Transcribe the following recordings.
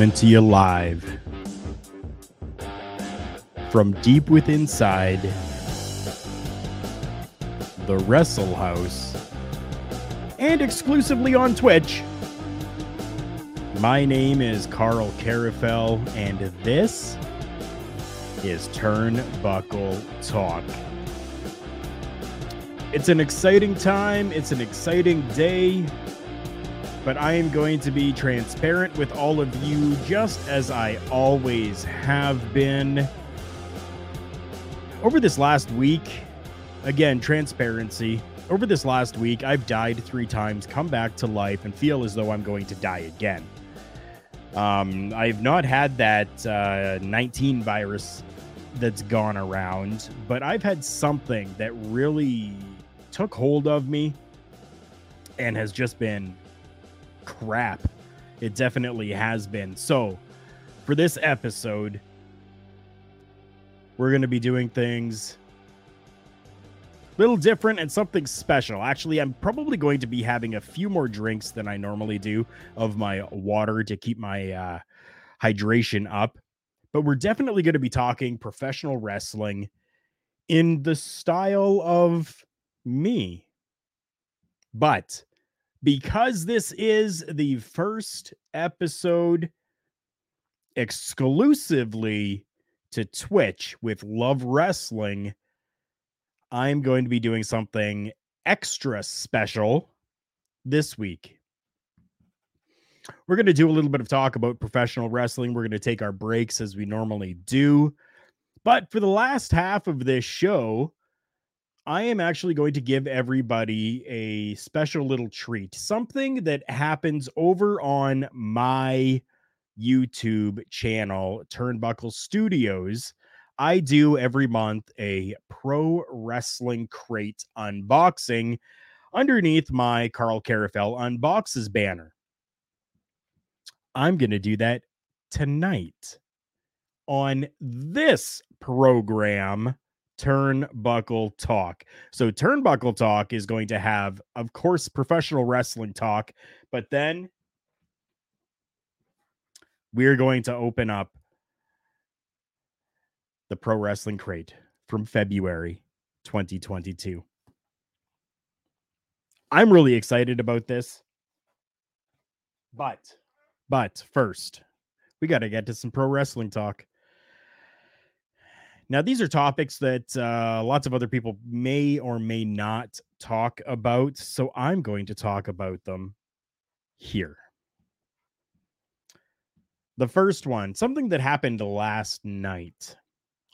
coming to you live from deep within inside the Wrestle House and exclusively on Twitch. My name is Karl Karufel, and this is Turnbuckle Talk. It's an exciting time, it's an exciting day but I am going to be transparent with all of you just as I always have been. Over this last week, again, transparency. Over this last week, I've died three times, come back to life, and feel as though I'm going to die again. Um, I've not had that uh, 19 virus that's gone around, but I've had something that really took hold of me and has just been crap. It definitely has been. So, for this episode, we're going to be doing things a little different and something special. Actually, I'm probably going to be having a few more drinks than I normally do of my water to keep my uh, hydration up. But we're definitely going to be talking professional wrestling in the style of me. But because this is the first episode exclusively to Twitch with Love Wrestling, I'm going to be doing something extra special this week. We're going to do a little bit of talk about professional wrestling. We're going to take our breaks as we normally do. But for the last half of this show, I am actually going to give everybody a special little treat, something that happens over on my YouTube channel, Turnbuckle Studios. I do every month a pro wrestling crate unboxing underneath my Karl Karufel unboxes banner. I'm going to do that tonight on this program Turnbuckle Talk. So, Turnbuckle Talk is going to have, of course, professional wrestling talk, but then we're going to open up the Pro Wrestling Crate from February 2022. I'm really excited about this. But, but first, we got to get to some pro wrestling talk. Now, these are topics that uh, lots of other people may or may not talk about. So I'm going to talk about them here. The first one, something that happened last night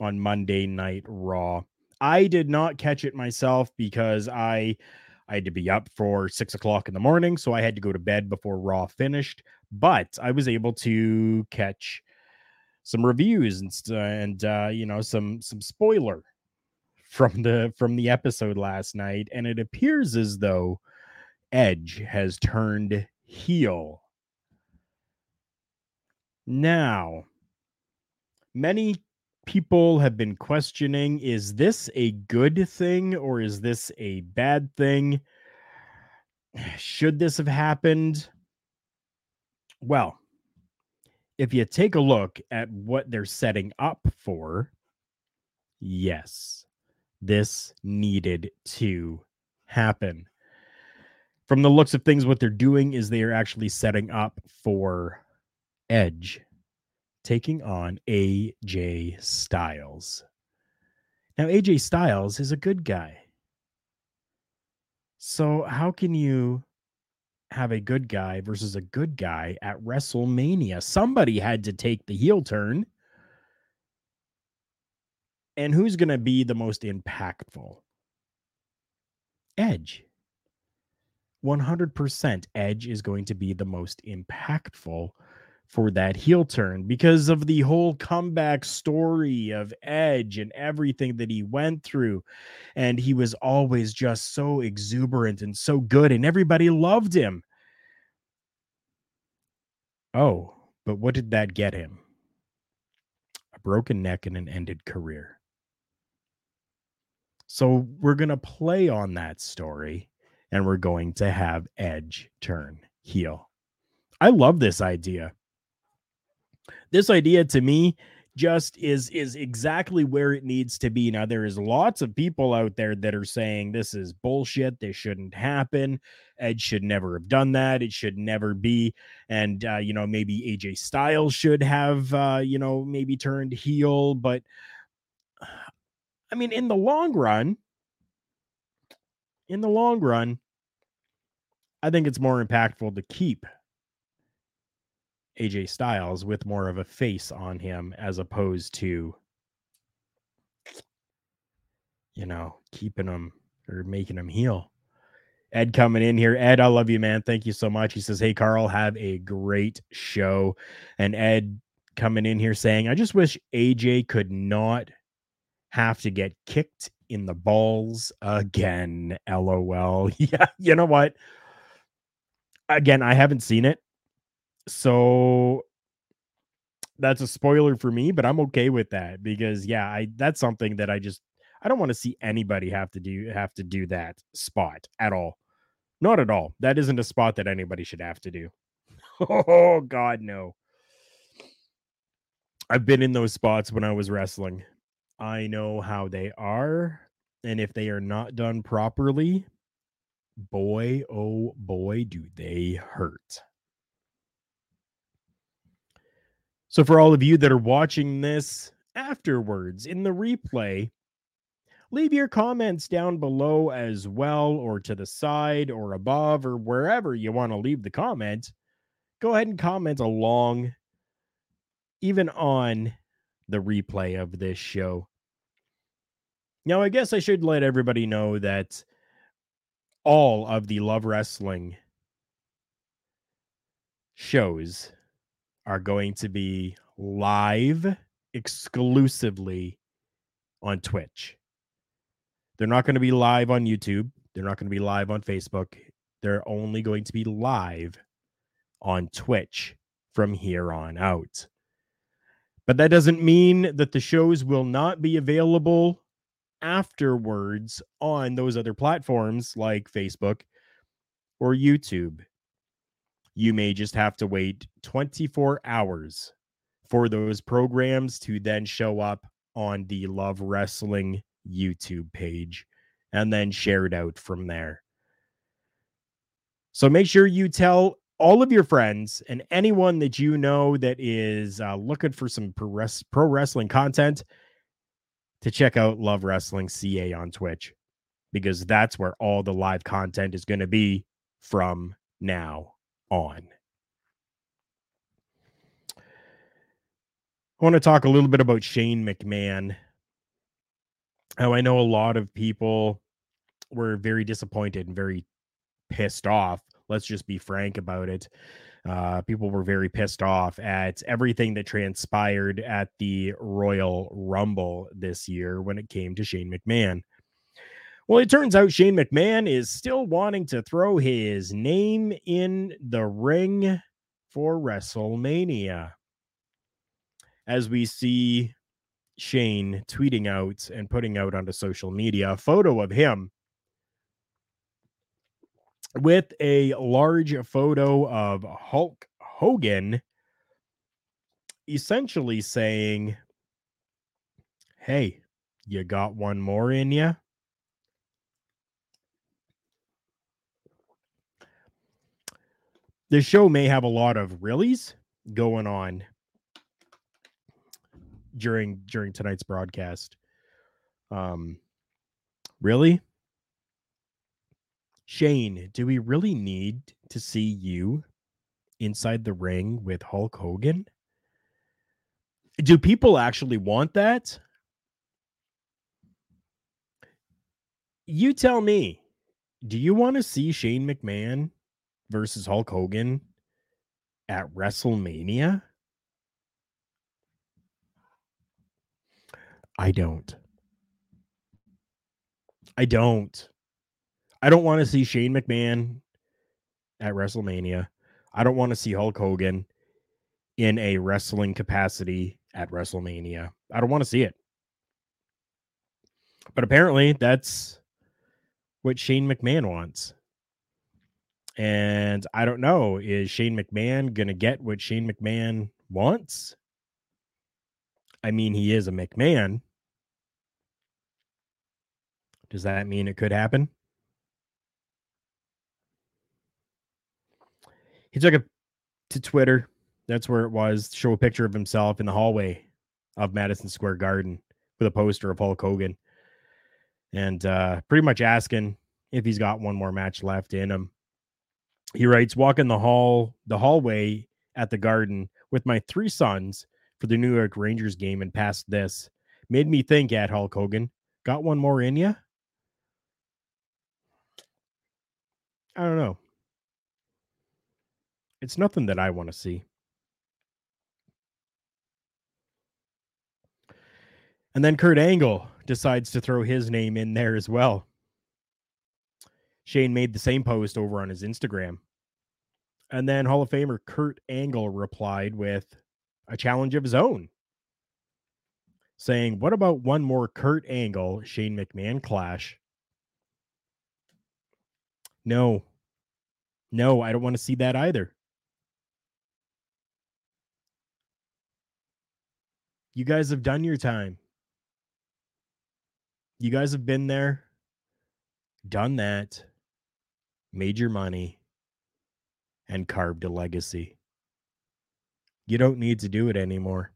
on Monday Night Raw. I did not catch it myself because I I had to be up for six o'clock in the morning, so I had to go to bed before Raw finished. But I was able to catch some reviews and and uh, you know some some spoiler from the from the episode last night, and it appears as though Edge has turned heel. Now, many people have been questioning is this a good thing or is this a bad thing? Should this have happened? Well, if you take a look at what they're setting up for, yes, this needed to happen. From the looks of things, what they're doing is they are actually setting up for Edge taking on AJ Styles. Now, AJ Styles is a good guy. So, how can you have a good guy versus a good guy at WrestleMania? Somebody had to take the heel turn. And who's going to be the most impactful? Edge. 100% Edge is going to be the most impactful for that heel turn because of the whole comeback story of Edge and everything that he went through. And he was always just so exuberant and so good, and everybody loved him. Oh, but what did that get him? A broken neck and an ended career. So we're going to play on that story and we're going to have Edge turn heel. I love this idea this idea to me just is is exactly where it needs to be. Now there is lots of people out there that are saying this is bullshit this shouldn't happen edge should never have done that it should never be and uh, you know maybe aj styles should have uh, you know maybe turned heel but i mean in the long run in the long run i think it's more impactful to keep AJ Styles with more of a face on him as opposed to you know, keeping him or making him heal. Ed coming in here. Ed, I love you, man. Thank you so much. He says, Hey, Karl, have a great show. And Ed coming in here saying, I just wish AJ could not have to get kicked in the balls again. LOL. Yeah, you know what? Again, I haven't seen it. So that's a spoiler for me, but I'm okay with that because yeah, I that's something that I just I don't want to see anybody have to do have to do that spot at all. Not at all. That isn't a spot that anybody should have to do. Oh god no. I've been in those spots when I was wrestling. I know how they are and if they are not done properly, boy oh boy do they hurt. So, for all of you that are watching this afterwards in the replay, leave your comments down below as well, or to the side, or above, or wherever you want to leave the comment. Go ahead and comment along, even on the replay of this show. Now, I guess I should let everybody know that all of the Love Wrestling shows are going to be live exclusively on Twitch. They're not going to be live on YouTube. They're not going to be live on Facebook. They're only going to be live on Twitch from here on out. But that doesn't mean that the shows will not be available afterwards on those other platforms like Facebook or YouTube you may just have to wait 24 hours for those programs to then show up on the Love Wrestling YouTube page and then share it out from there. So make sure you tell all of your friends and anyone that you know that is uh, looking for some pro wrestling content to check out Love Wrestling CA on Twitch because that's where all the live content is going to be from now on. I want to talk a little bit about Shane McMahon. How I know a lot of people were very disappointed and very pissed off. Let's just be frank about it. Uh, people were very pissed off at everything that transpired at the Royal Rumble this year when it came to Shane McMahon. Well, it turns out Shane McMahon is still wanting to throw his name in the ring for WrestleMania. As we see Shane tweeting out and putting out onto social media a photo of him with a large photo of Hulk Hogan, essentially saying, Hey, you got one more in you? This show may have a lot of reallys going on during during tonight's broadcast. Um really? Shane, do we really need to see you inside the ring with Hulk Hogan? Do people actually want that? You tell me. Do you want to see Shane McMahon versus Hulk Hogan at WrestleMania? I don't. I don't. I don't want to see Shane McMahon at WrestleMania. I don't want to see Hulk Hogan in a wrestling capacity at WrestleMania. I don't want to see it. But apparently, that's what Shane McMahon wants. And I don't know, is Shane McMahon going to get what Shane McMahon wants? I mean, he is a McMahon. Does that mean it could happen? He took it to Twitter. That's where it was. Show a picture of himself in the hallway of Madison Square Garden with a poster of Hulk Hogan and uh, pretty much asking if he's got one more match left in him. He writes, "Walking the hall, the hallway at the Garden with my three sons for the New York Rangers game, and past this made me think." At Hulk Hogan, got one more in you? I don't know. It's nothing that I want to see. And then Kurt Angle decides to throw his name in there as well. Shane made the same post over on his Instagram. And then Hall of Famer Kurt Angle replied with a challenge of his own, saying, What about one more Kurt Angle Shane McMahon clash? No, no, I don't want to see that either. You guys have done your time. You guys have been there, done that, made your money, and carved a legacy. You don't need to do it anymore.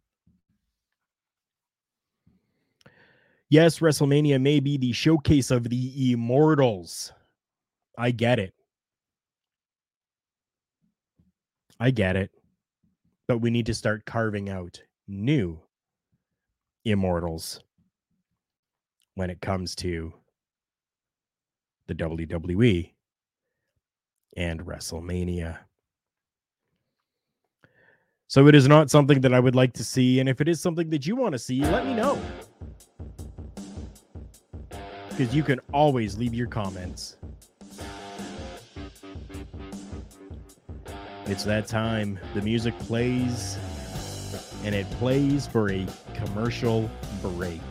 Yes, WrestleMania may be the showcase of the immortals. I get it. I get it. But we need to start carving out new immortals when it comes to the WWE and WrestleMania. So it is not something that I would like to see. And if it is something that you want to see, let me know. Because you can always leave your comments. It's that time. The music plays, and it plays for a commercial break.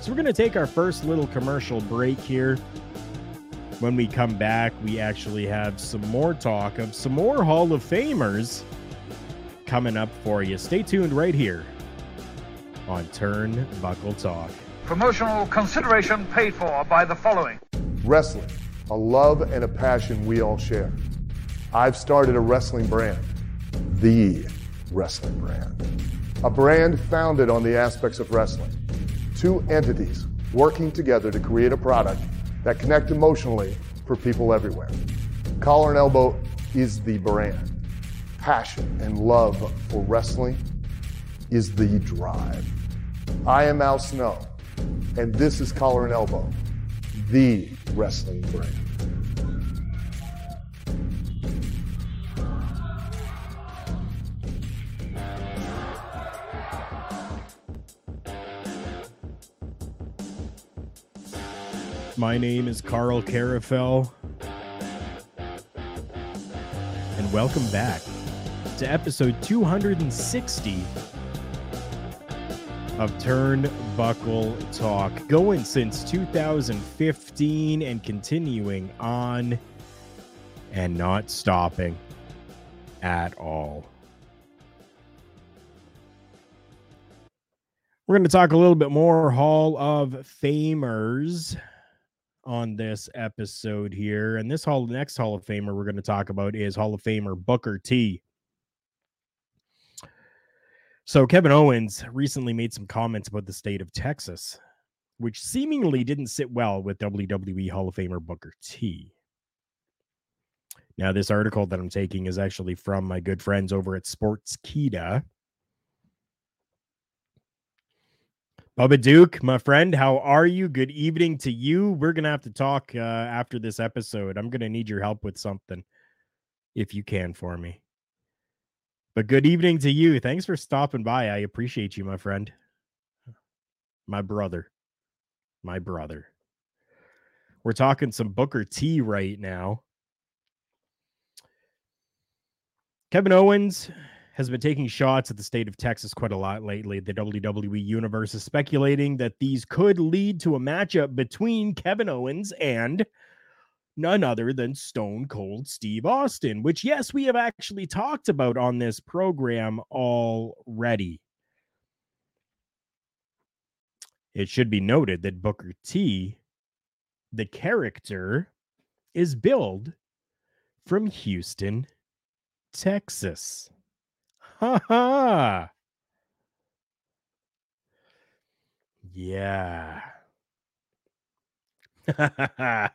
So we're going to take our first little commercial break here. When we come back, we actually have some more talk of some more Hall of Famers coming up for you. Stay tuned right here on Turnbuckle Talk. Promotional consideration paid for by the following Wrestling, a love and a passion we all share. I've started a wrestling brand, the wrestling brand. A brand founded on the aspects of wrestling two entities working together to create a product that connect emotionally for people everywhere. Collar and Elbow is the brand. Passion and love for wrestling is the drive. I am Al Snow, and this is Collar and Elbow, the wrestling brand. My name is Karl Karufel. And welcome back to episode 260 of Turnbuckle Talk. Going since 2015 and continuing on and not stopping at all. We're going to talk a little bit more Hall of Famers on this episode here. And this hall next Hall of Famer we're going to talk about is Hall of Famer Booker T. So Kevin Owens recently made some comments about the state of Texas, which seemingly didn't sit well with WWE Hall of Famer Booker T. Now, this article that I'm taking is actually from my good friends over at Sportskeeda. Bubba Duke, my friend, how are you? Good evening to you. We're going to have to talk uh, after this episode. I'm going to need your help with something if you can for me. But good evening to you. Thanks for stopping by. I appreciate you, my friend. My brother. My brother. We're talking some Booker T right now. Kevin Owens has been taking shots at the state of Texas quite a lot lately. The WWE universe is speculating that these could lead to a matchup between Kevin Owens and none other than Stone Cold Steve Austin, which, yes, we have actually talked about on this program already. It should be noted that Booker T, the character, is billed from Houston, Texas. Yeah.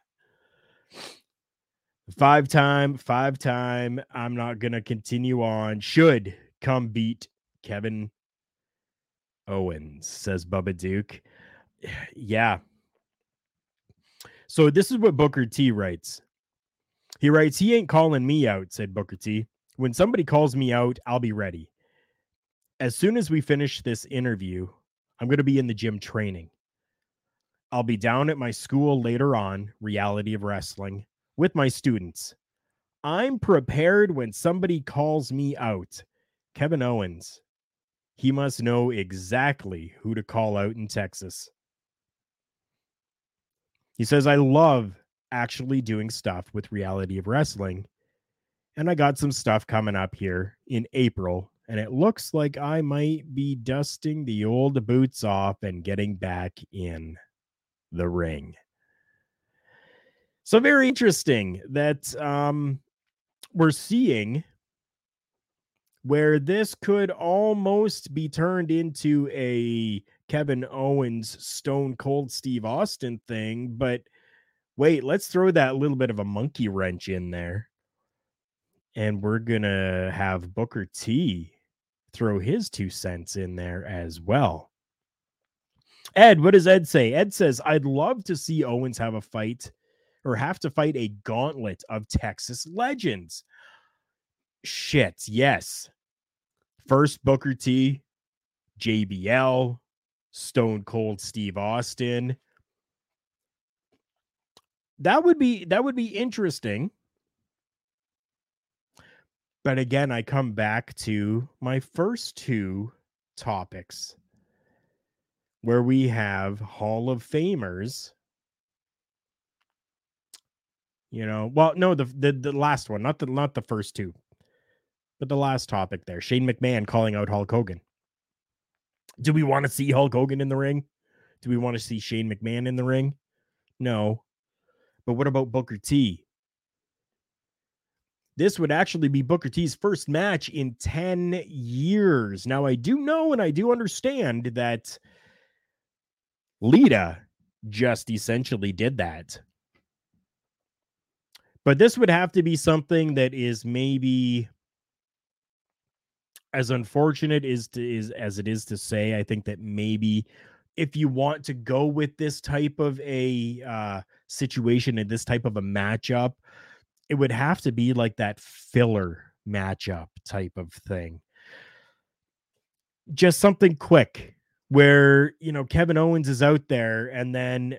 five time, five time. I'm not going to continue on. Should come beat Kevin Owens, says Bubba Duke. Yeah. So this is what Booker T writes. He writes, He ain't calling me out, said Booker T. When somebody calls me out, I'll be ready. As soon as we finish this interview, I'm going to be in the gym training. I'll be down at my school later on, Reality of Wrestling, with my students. I'm prepared when somebody calls me out. Kevin Owens. He must know exactly who to call out in Texas. He says, I love actually doing stuff with Reality of Wrestling. And I got some stuff coming up here in April. And it looks like I might be dusting the old boots off and getting back in the ring. So very interesting that um, we're seeing where this could almost be turned into a Kevin Owens Stone Cold Steve Austin thing, but wait, let's throw that little bit of a monkey wrench in there. And we're to have Booker T throw his two cents in there as well. Ed, what does Ed say? Ed says, I'd love to see Owens have a fight or have to fight a gauntlet of Texas legends. Shit, yes. First Booker T, JBL, Stone Cold Steve Austin. That would be that would be interesting. But again, I come back to my first two topics where we have Hall of Famers you know, well, no, the, the the last one, not the not the first two, but the last topic there. Shane McMahon calling out Hulk Hogan. Do we want to see Hulk Hogan in the ring? Do we want to see Shane McMahon in the ring? No. But what about Booker T? This would actually be Booker T's first match in 10 years. Now, I do know and I do understand that Lita just essentially did that but this would have to be something that is maybe as unfortunate is to, is as it is to say. I think that maybe if you want to go with this type of a uh, situation and this type of a matchup, it would have to be like that filler matchup type of thing. Just something quick where, you know, Kevin Owens is out there and then,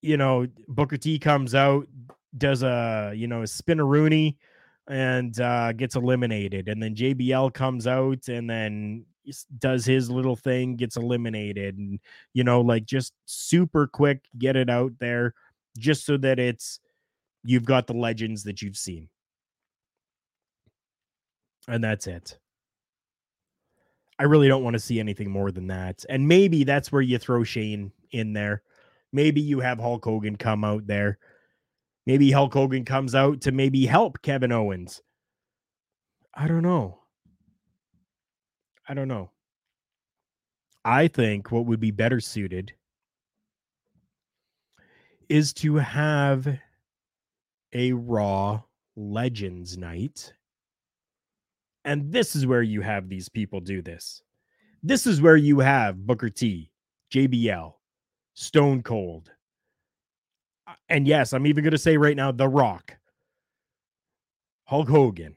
you know, Booker T comes out, does a you know a spinneroonie and uh, gets eliminated, and then JBL comes out and then does his little thing, gets eliminated, and you know like just super quick, get it out there, just so that it's you've got the legends that you've seen, and that's it. I really don't want to see anything more than that. And maybe that's where you throw Shane in there Maybe you have Hulk Hogan come out there. Maybe Hulk Hogan comes out to maybe help Kevin Owens. I don't know. I don't know. I think what would be better suited is to have a Raw Legends night. And this is where you have these people do this. This is where you have Booker T, JBL, Stone Cold. uh, And yes, I'm even going to say right now The Rock, Hulk Hogan,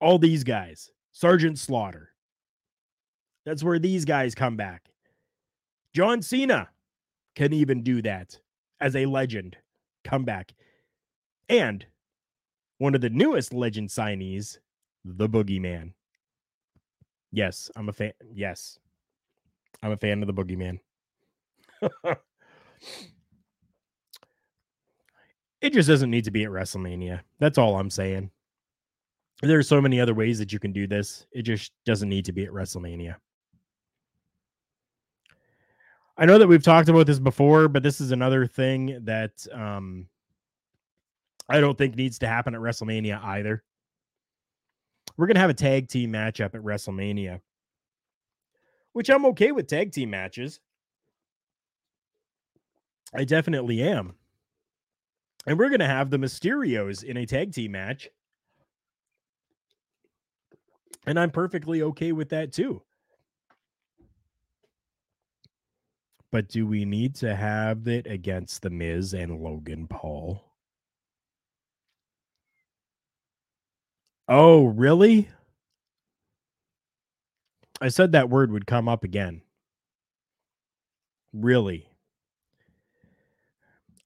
all these guys, Sergeant Slaughter. That's where these guys come back. John Cena can even do that as a legend come back. And one of the newest legend signees, the Boogeyman. Yes, I'm a fan. Yes, I'm a fan of the Boogeyman. it just doesn't need to be at WrestleMania. That's all I'm saying. There are so many other ways that you can do this. It just doesn't need to be at WrestleMania. I know that we've talked about this before, but this is another thing that um, I don't think needs to happen at WrestleMania either. We're going to have a tag team matchup at WrestleMania, which I'm okay with tag team matches. I definitely am. And we're going to have the Mysterios in a tag team match. And I'm perfectly okay with that too. But do we need to have it against The Miz and Logan Paul? Oh, really? I said that word would come up again. Really?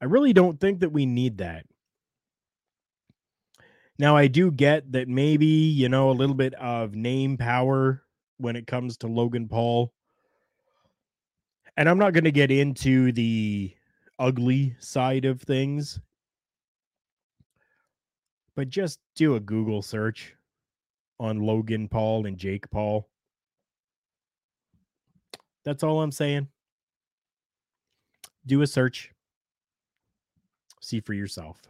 I really don't think that we need that. Now, I do get that maybe, you know, a little bit of name power when it comes to Logan Paul. And I'm not going to get into the ugly side of things, but just do a Google search on Logan Paul and Jake Paul. That's all I'm saying. Do a search, see for yourself.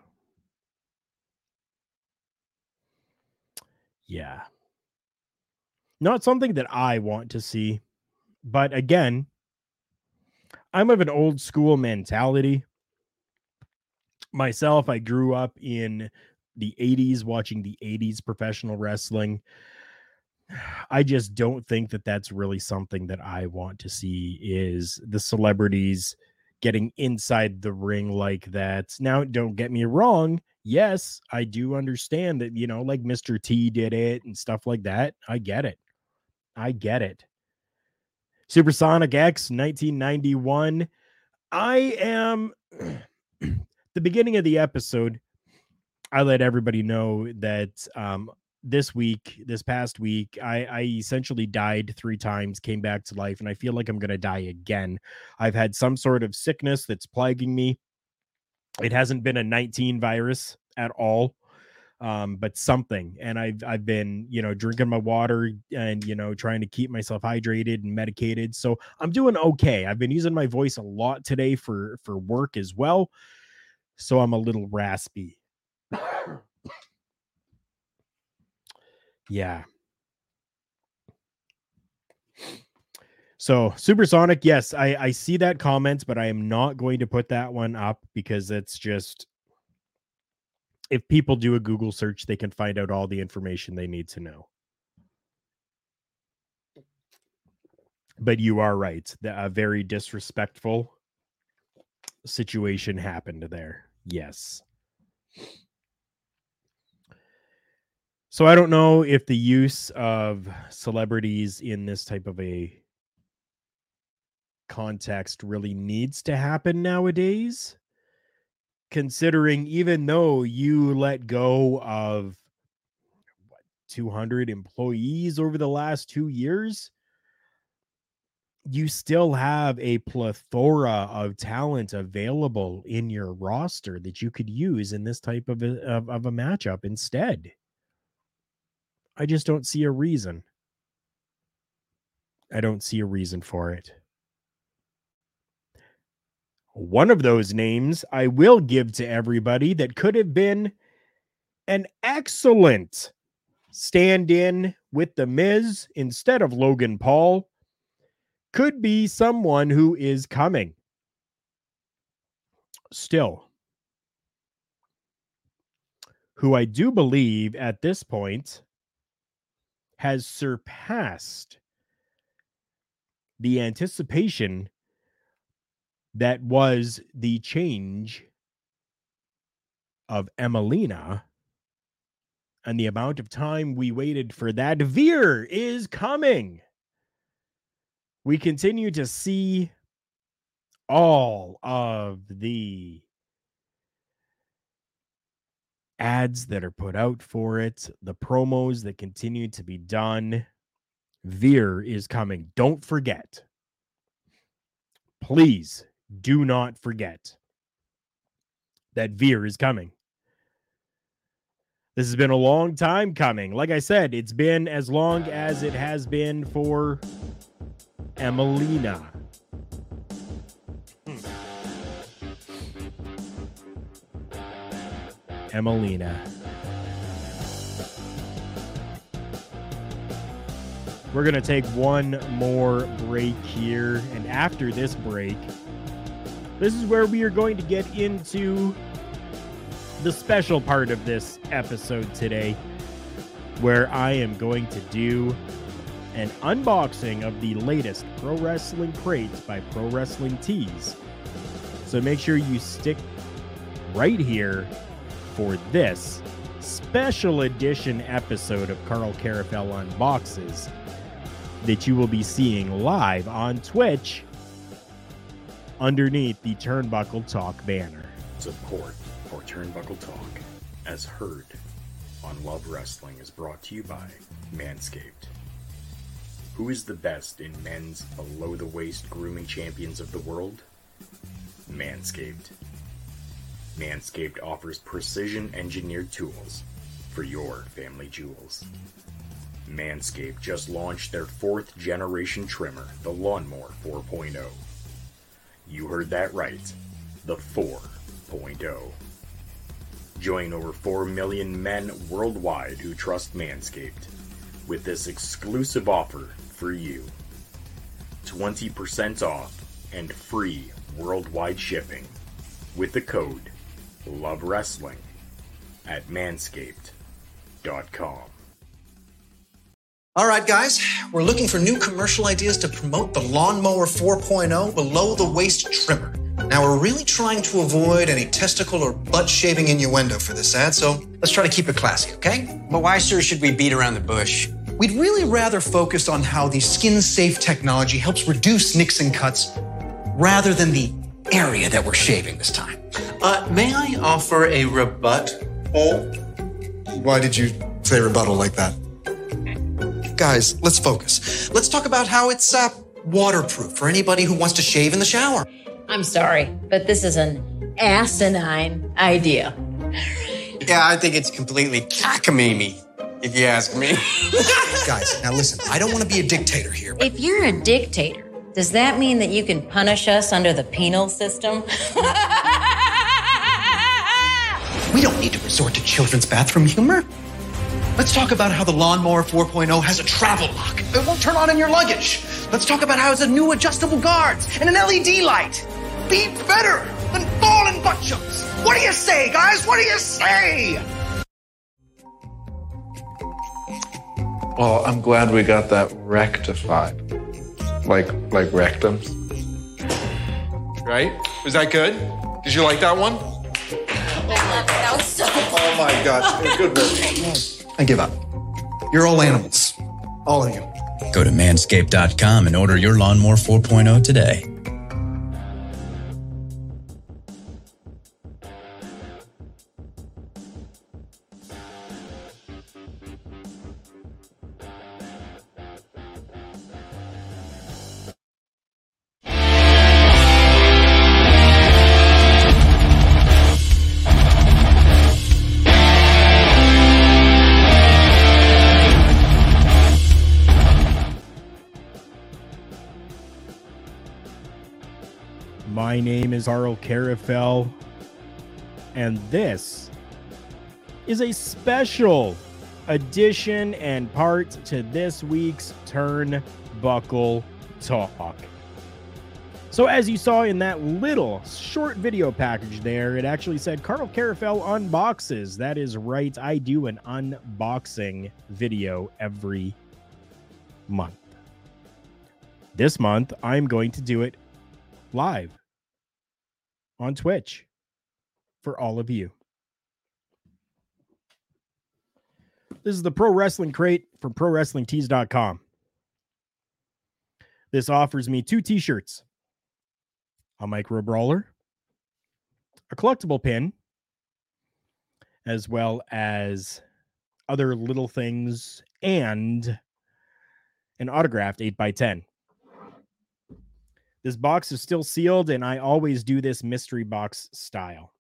Yeah. Not something that I want to see. But again, I'm of an old school mentality. Myself, I grew up in the 80s watching the 80s professional wrestling. I just don't think that that's really something that I want to see is the celebrities getting inside the ring like that. Now, don't get me wrong. Yes, I do understand that, you know, like Mr. T did it and stuff like that. I get it. I get it. Supersonic X 1991. I am the beginning of the episode. I let everybody know that um, this week, this past week, I, I essentially died three times, came back to life, and I feel like I'm going to die again. I've had some sort of sickness that's plaguing me. It hasn't been a 19 virus at all, um, but something. And I've I've been you know drinking my water and you know trying to keep myself hydrated and medicated. So I'm doing okay. I've been using my voice a lot today for for work as well. So I'm a little raspy. yeah. So supersonic, yes, I I see that comment, but I am not going to put that one up because it's just if people do a Google search, they can find out all the information they need to know. But you are right. A very disrespectful situation happened there. Yes. So I don't know if the use of celebrities in this type of a context really needs to happen nowadays considering even though you let go of what, 200 employees over the last 2 years? You still have a plethora of talent available in your roster that you could use in this type of a, of, of a matchup instead. I just don't see a reason. I don't see a reason for it One of those names I will give to everybody that could have been an excellent stand in with The Miz instead of Logan Paul could be someone who is coming. Still, who I do believe at this point has surpassed the anticipation that was the change of Emelina and the amount of time we waited for that. Veer is coming. We continue to see all of the ads that are put out for it, the promos that continue to be done. Veer is coming. Don't forget. Please do not forget that Veer is coming. This has been a long time coming. Like I said, it's been as long as it has been for Emelina. Hmm. Emelina. We're going to take one more break here. And after this break, this is where we are going to get into the special part of this episode today, where I am going to do an unboxing of the latest Pro Wrestling Crates by Pro Wrestling Tees. So make sure you stick right here for this special edition episode of Karl Karufel Unboxes that you will be seeing live on Twitch underneath the Turnbuckle Talk banner. Support for Turnbuckle Talk, as heard on Love Wrestling, is brought to you by Manscaped. Who is the best in men's below the waist grooming champions of the world? Manscaped. Manscaped offers precision engineered tools for your family jewels. Manscaped just launched their fourth generation trimmer, the Lawnmower 4.0. You heard that right, the 4.0. Join over 4 million men worldwide who trust Manscaped with this exclusive offer for you 20% off and free worldwide shipping with the code Love Wrestling at manscaped.com. All right, guys, we're looking for new commercial ideas to promote the Lawnmower 4.0 below the waist trimmer. Now, we're really trying to avoid any testicle or butt shaving innuendo for this ad, so let's try to keep it classy, okay? But why, sir, should we beat around the bush? We'd really rather focus on how the skin safe technology helps reduce nicks and cuts rather than the area that we're shaving this time. Uh, may I offer a rebut? Oh, Why did you say rebuttal like that? Guys, let's focus. Let's talk about how it's uh, waterproof for anybody who wants to shave in the shower. I'm sorry, but this is an asinine idea. Yeah, I think it's completely cockamamie, if you ask me. Guys, now listen, I don't want to be a dictator here. but If you're a dictator, does that mean that you can punish us under the penal system? We don't need to resort to children's bathroom humor. Let's talk about how the Lawnmower 4.0 has a travel lock. It won't turn on in your luggage. Let's talk about how it's a new adjustable guards and an LED light. Be better than fallen butt chucks. What do you say, guys? What do you say? Well, I'm glad we got that rectified. Like, like rectums. Right? Was that good? Did you like that one? Oh my gosh, good work. I give up. You're all animals. All of you. Go to manscaped.com and order your Lawnmower 4.0 today. Name Karufel, and this is a special addition and part to this week's Turnbuckle Talk. So, as you saw in that little short video package there, it actually said Karl Karufel unboxes. That is right. I do an unboxing video every month. This month, I'm going to do it live on Twitch for all of you. This is the Pro Wrestling Crate from ProWrestlingTees.com. This offers me two t shirts, a micro brawler, a collectible pin, as well as other little things, and an autographed 8x10. This box is still sealed, and I always do this mystery box style.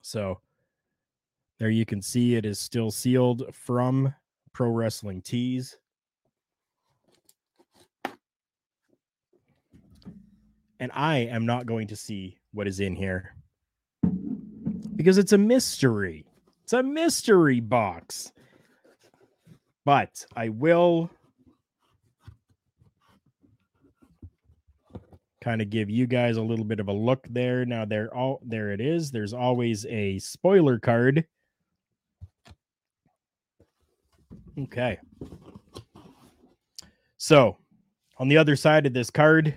So there you can see it is still sealed from Pro Wrestling Tees. And I am not going to see what is in here because it's a mystery. It's a mystery box. But I will kind of give you guys a little bit of a look there. Now there all there it is. There's always a spoiler card. Okay. So, on the other side of this card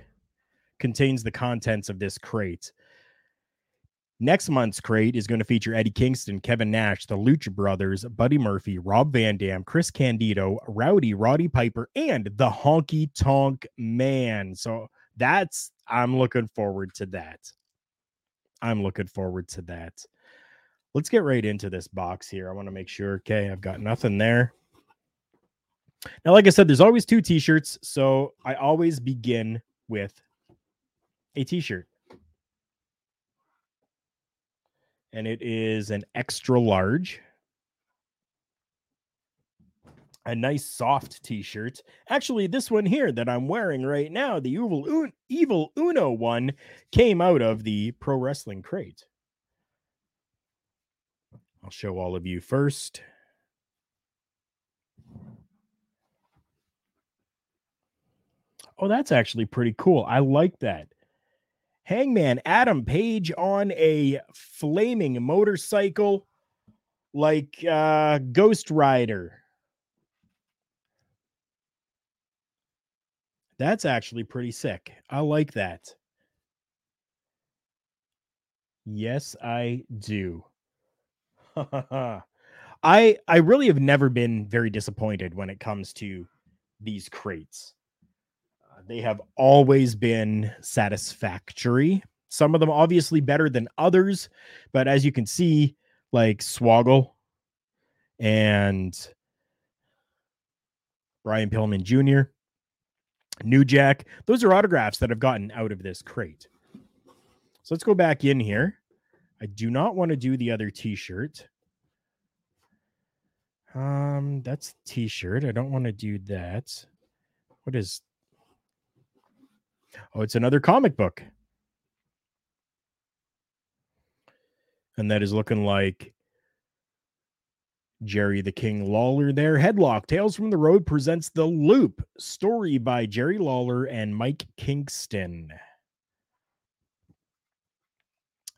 contains the contents of this crate. Next month's crate is going to feature Eddie Kingston, Kevin Nash, the Lucha Brothers, Buddy Murphy, Rob Van Dam, Chris Candido, Rowdy, Roddy Piper, and the Honky Tonk Man. So that's I'm looking forward to that. I'm looking forward to that. Let's get right into this box here. I want to make sure. Okay, I've got nothing there. Now, like I said, there's always two t-shirts, so I always begin with a t-shirt. And it is an extra large. A nice soft t-shirt. Actually, this one here that I'm wearing right now, the Evil, Un- Evil Uno one, came out of the Pro Wrestling Crate. I'll show all of you first. Oh, that's actually pretty cool. I like that. Hangman Adam Page on a flaming motorcycle like uh Ghost Rider. That's actually pretty sick. I like that. Yes, I do. I I really have never been very disappointed when it comes to these crates. Uh, they have always been satisfactory. Some of them obviously better than others, but as you can see, like Swoggle and Brian Pillman Jr., New Jack, those are autographs that have gotten out of this crate. So let's go back in here. I do not want to do the other t-shirt. Um, that's t-shirt. I don't want to do that. What is Oh, it's another comic book. And that is looking like Jerry the King Lawler there. Headlock Tales from the Road presents The Loop, story by Jerry Lawler and Mike Kingston.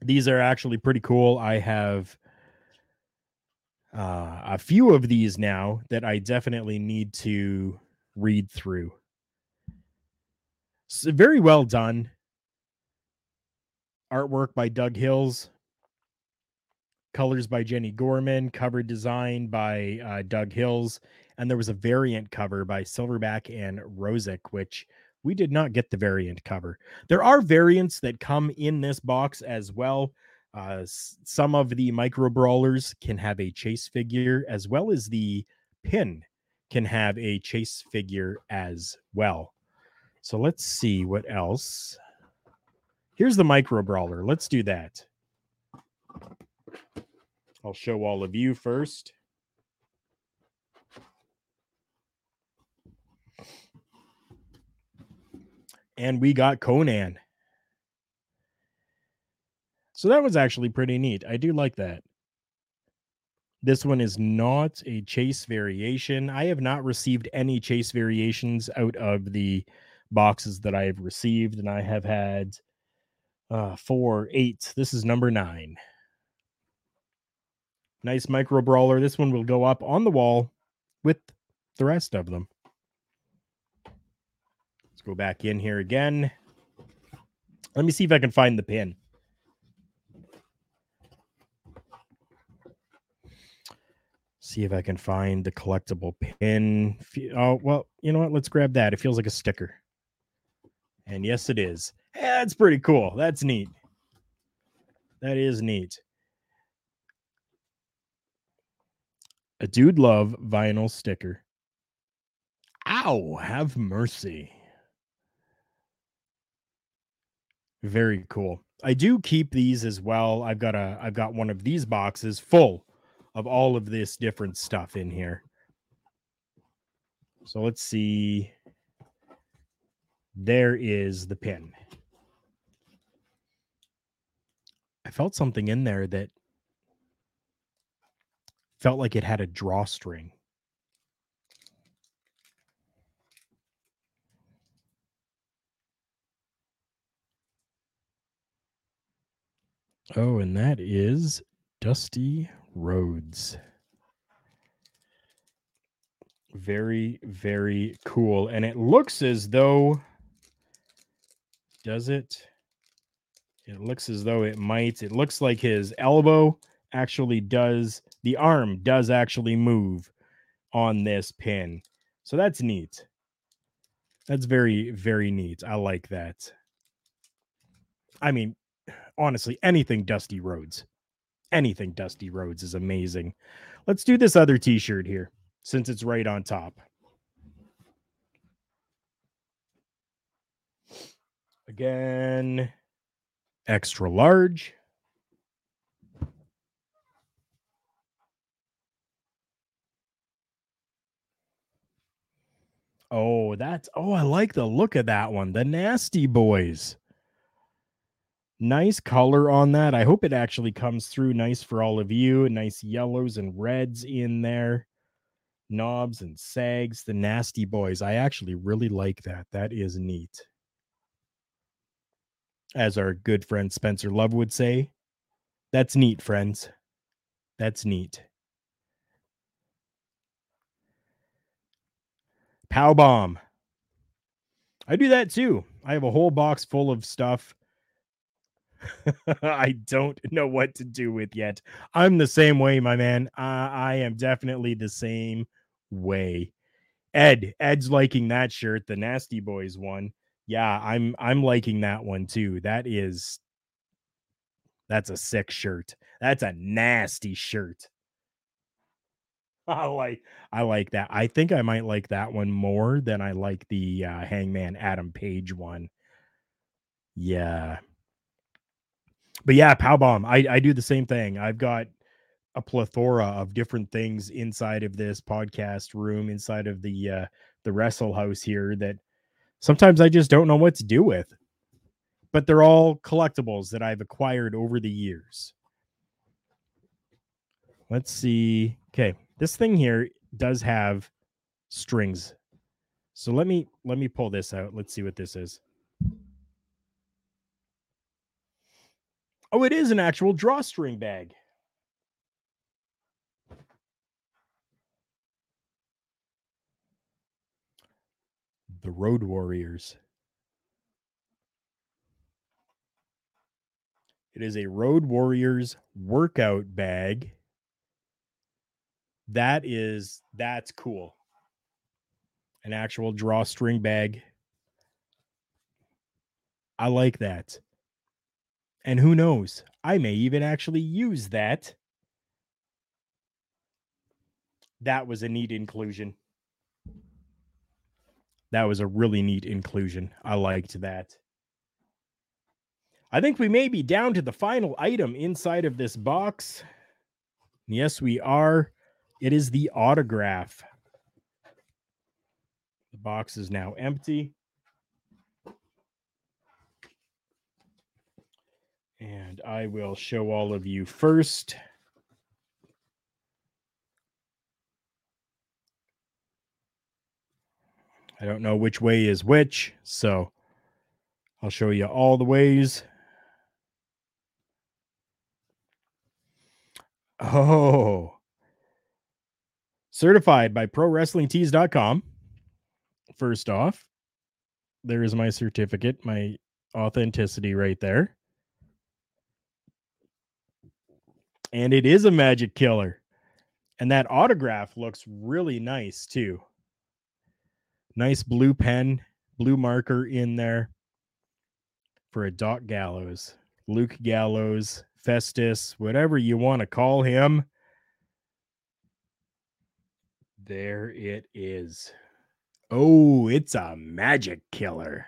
These are actually pretty cool. I have uh, a few of these now that I definitely need to read through. So very well done. Artwork by Doug Hills. Colors by Jenny Gorman. Cover design by uh, Doug Hills. And there was a variant cover by Silverback and Rosick, which we did not get the variant cover. There are variants that come in this box as well. Uh, s- some of the micro brawlers can have a chase figure, as well as the pin can have a chase figure as well. So let's see what else. Here's the micro brawler. Let's do that. I'll show all of you first. And we got Conan. So that was actually pretty neat. I do like that. This one is not a chase variation. I have not received any chase variations out of the boxes that I have received, and I have had uh, four, eight. This is number nine. Nice micro brawler. This one will go up on the wall with the rest of them. Let's go back in here again. Let me see if I can find the pin. See if I can find the collectible pin. Oh, well, you know what? Let's grab that. It feels like a sticker. And yes, it is. Hey, that's pretty cool. That's neat. That is neat. A dude love vinyl sticker. Ow, have mercy. Very cool. I do keep these as well. I've got a I've got one of these boxes full of all of this different stuff in here. So let's see. There is the pin. I felt something in there that felt like it had a drawstring. Oh, and that is Dusty Rhodes. Very, very cool. And it looks as though, does it? It looks as though it might. It looks like his elbow actually does, the arm does actually move on this pin. So that's neat. That's very, very neat. I like that. I mean, honestly, anything Dusty Rhodes, anything Dusty Rhodes is amazing. Let's do this other t shirt here since it's right on top. Again, extra large. Oh, that's oh, I like the look of that one. The Nasty Boys. Nice color on that. I hope it actually comes through nice for all of you. Nice yellows and reds in there. Knobbs and sags, the Nasty Boys. I actually really like that. That is neat. As our good friend Spencer Love would say, that's neat, friends. That's neat. Pow bomb. I do that too. I have a whole box full of stuff I don't know what to do with yet. I'm the same way, my man. Uh, I am definitely the same way. Ed, Ed's liking that shirt, the Nasty Boys one. Yeah, I'm I'm liking that one too. That is that's a sick shirt. That's a nasty shirt. I like I like that. I think I might like that one more than I like the uh, Hangman Adam Page one. Yeah. But yeah, pow bomb. I I do the same thing. I've got a plethora of different things inside of this podcast room, inside of the uh the wrestle house here that sometimes I just don't know what to do with. But they're all collectibles that I've acquired over the years. Let's see. Okay, this thing here does have strings. So let me let me pull this out. Let's see what this is. Oh, it is an actual drawstring bag. The Road Warriors. It is a Road Warriors workout bag. That is that's cool. An actual drawstring bag. I like that. And who knows? I may even actually use that. That was a neat inclusion. That was a really neat inclusion. I liked that. I think we may be down to the final item inside of this box. Yes, we are. It is the autograph. The box is now empty. And I will show all of you first. I don't know which way is which, so I'll show you all the ways. Oh, certified by ProWrestlingTees.com. First off, there is my certificate, my authenticity right there. And it is a magic killer. And that autograph looks really nice too. Nice blue pen, blue marker in there for a Doc Gallows, Luke Gallows, Festus, whatever you want to call him. There it is. Oh, it's a magic killer.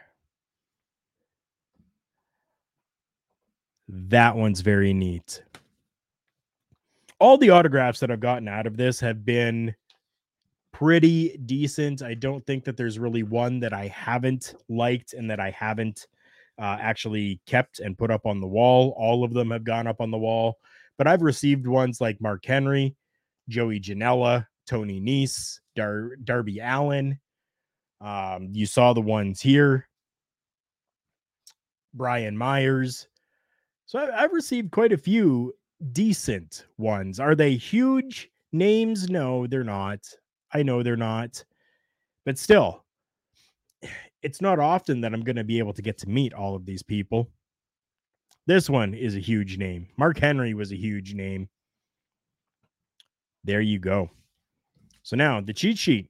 That one's very neat. All the autographs that I've gotten out of this have been pretty decent. I don't think that there's really one that I haven't liked and that I haven't uh, actually kept and put up on the wall. All of them have gone up on the wall, but I've received ones like Mark Henry, Joey Janela, Tony Nese, Dar- Darby Allin. Um, you saw the ones here. Brian Myers. So I- I've received quite a few decent ones. Are they huge names? No, they're not. I know they're not. But still, it's not often that I'm going to be able to get to meet all of these people. This one is a huge name. Mark Henry was a huge name. There you go. So now the cheat sheet.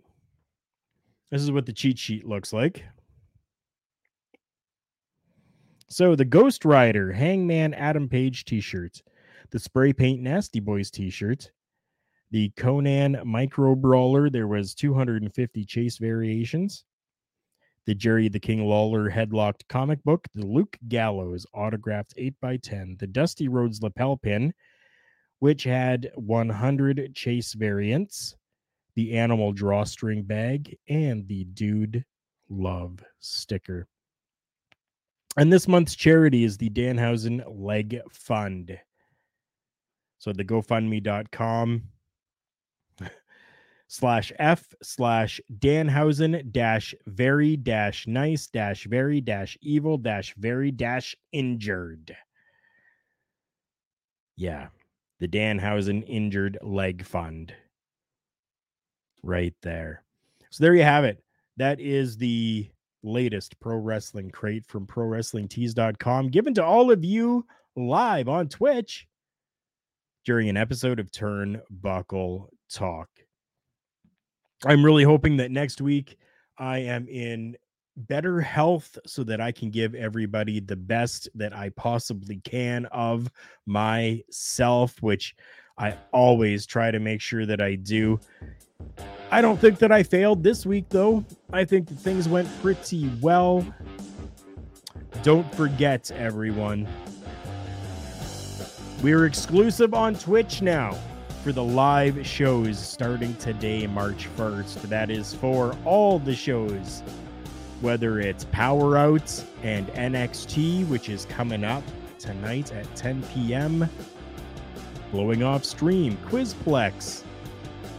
This is what the cheat sheet looks like. So the Ghost Rider Hangman Adam Page t-shirt, the Spray Paint Nasty Boys t-shirt, the Conan Micro Brawler, there was 250 chase variations. The Jerry the King Lawler headlocked comic book, the Luke Gallows autographed 8x10, the Dusty Rhodes lapel pin, which had 100 chase variants, the animal drawstring bag, and the Dude Love sticker. And this month's charity is the Danhausen Leg Fund. So the GoFundMe.com slash F slash Danhausen dash very dash nice dash very dash evil dash very dash injured. Yeah, the Danhausen Injured Leg Fund. Right there. So there you have it. That is the latest pro wrestling crate from prowrestlingtees.com given to all of you live on Twitch during an episode of Turnbuckle Talk. I'm really hoping that next week I am in better health so that I can give everybody the best that I possibly can of myself, which I always try to make sure that I do. I don't think that I failed this week, though. I think that things went pretty well. Don't forget, everyone, we're exclusive on Twitch now for the live shows starting today, March 1st. That is for all the shows, whether it's Power Out and NXT, which is coming up tonight at 10 p.m. Blowing off stream, Quizplex,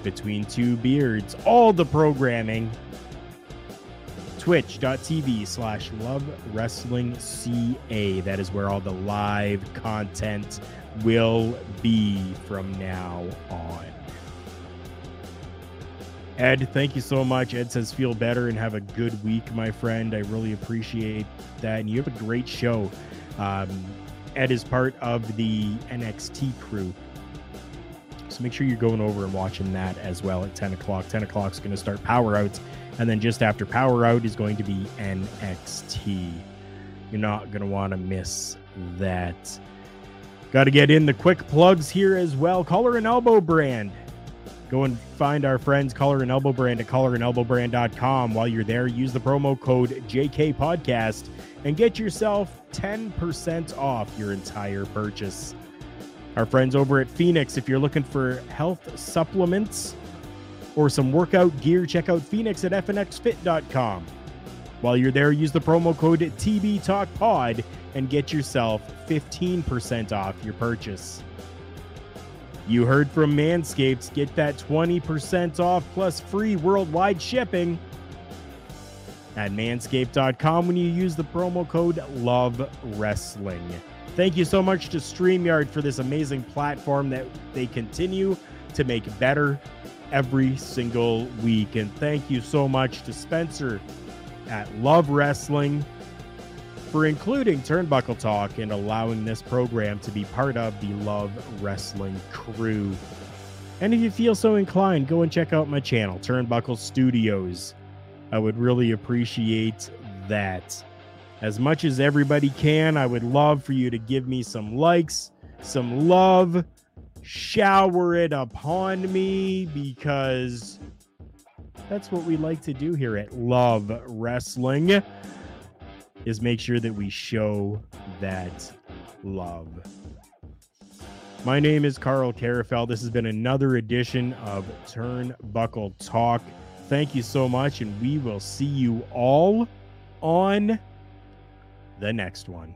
Between Two Beards, all the programming. Twitch.tv slash Love Wrestling CA. That is where all the live content will be from now on. Ed, thank you so much. Ed says, feel better and have a good week, my friend. I really appreciate that. And you have a great show. Um, Ed is part of the NXT crew. So make sure you're going over and watching that as well at 10 o'clock. 10 o'clock is going to start Power Outs. And then just after Power Out is going to be NXT. You're not going to want to miss that. Got to get in the quick plugs here as well. Collar and Elbow brand. Go and find our friends Collar and Elbow brand at collarandelbowbrand.com. While you're there, use the promo code JK Podcast and get yourself 10% off your entire purchase. Our friends over at Fenix, if you're looking for health supplements or some workout gear, check out Fenix at fnxfit.com. While you're there, use the promo code TB Talk Pod and get yourself 15% off your purchase. You heard from Manscaped. Get that 20% off plus free worldwide shipping at manscaped.com when you use the promo code LOVE WRESTLING. Thank you so much to StreamYard for this amazing platform that they continue to make better every single week. And thank you so much to Spencer at Love Wrestling for including Turnbuckle Talk and allowing this program to be part of the Love Wrestling crew. And if you feel so inclined, go and check out my channel, Turnbuckle Studios. I would really appreciate that. As much as everybody can, I would love for you to give me some likes, some love, shower it upon me because that's what we like to do here at Love Wrestling is make sure that we show that love. My name is Karl Karufel. This has been another edition of Turnbuckle Talk. Thank you so much, and we will see you all on the next one.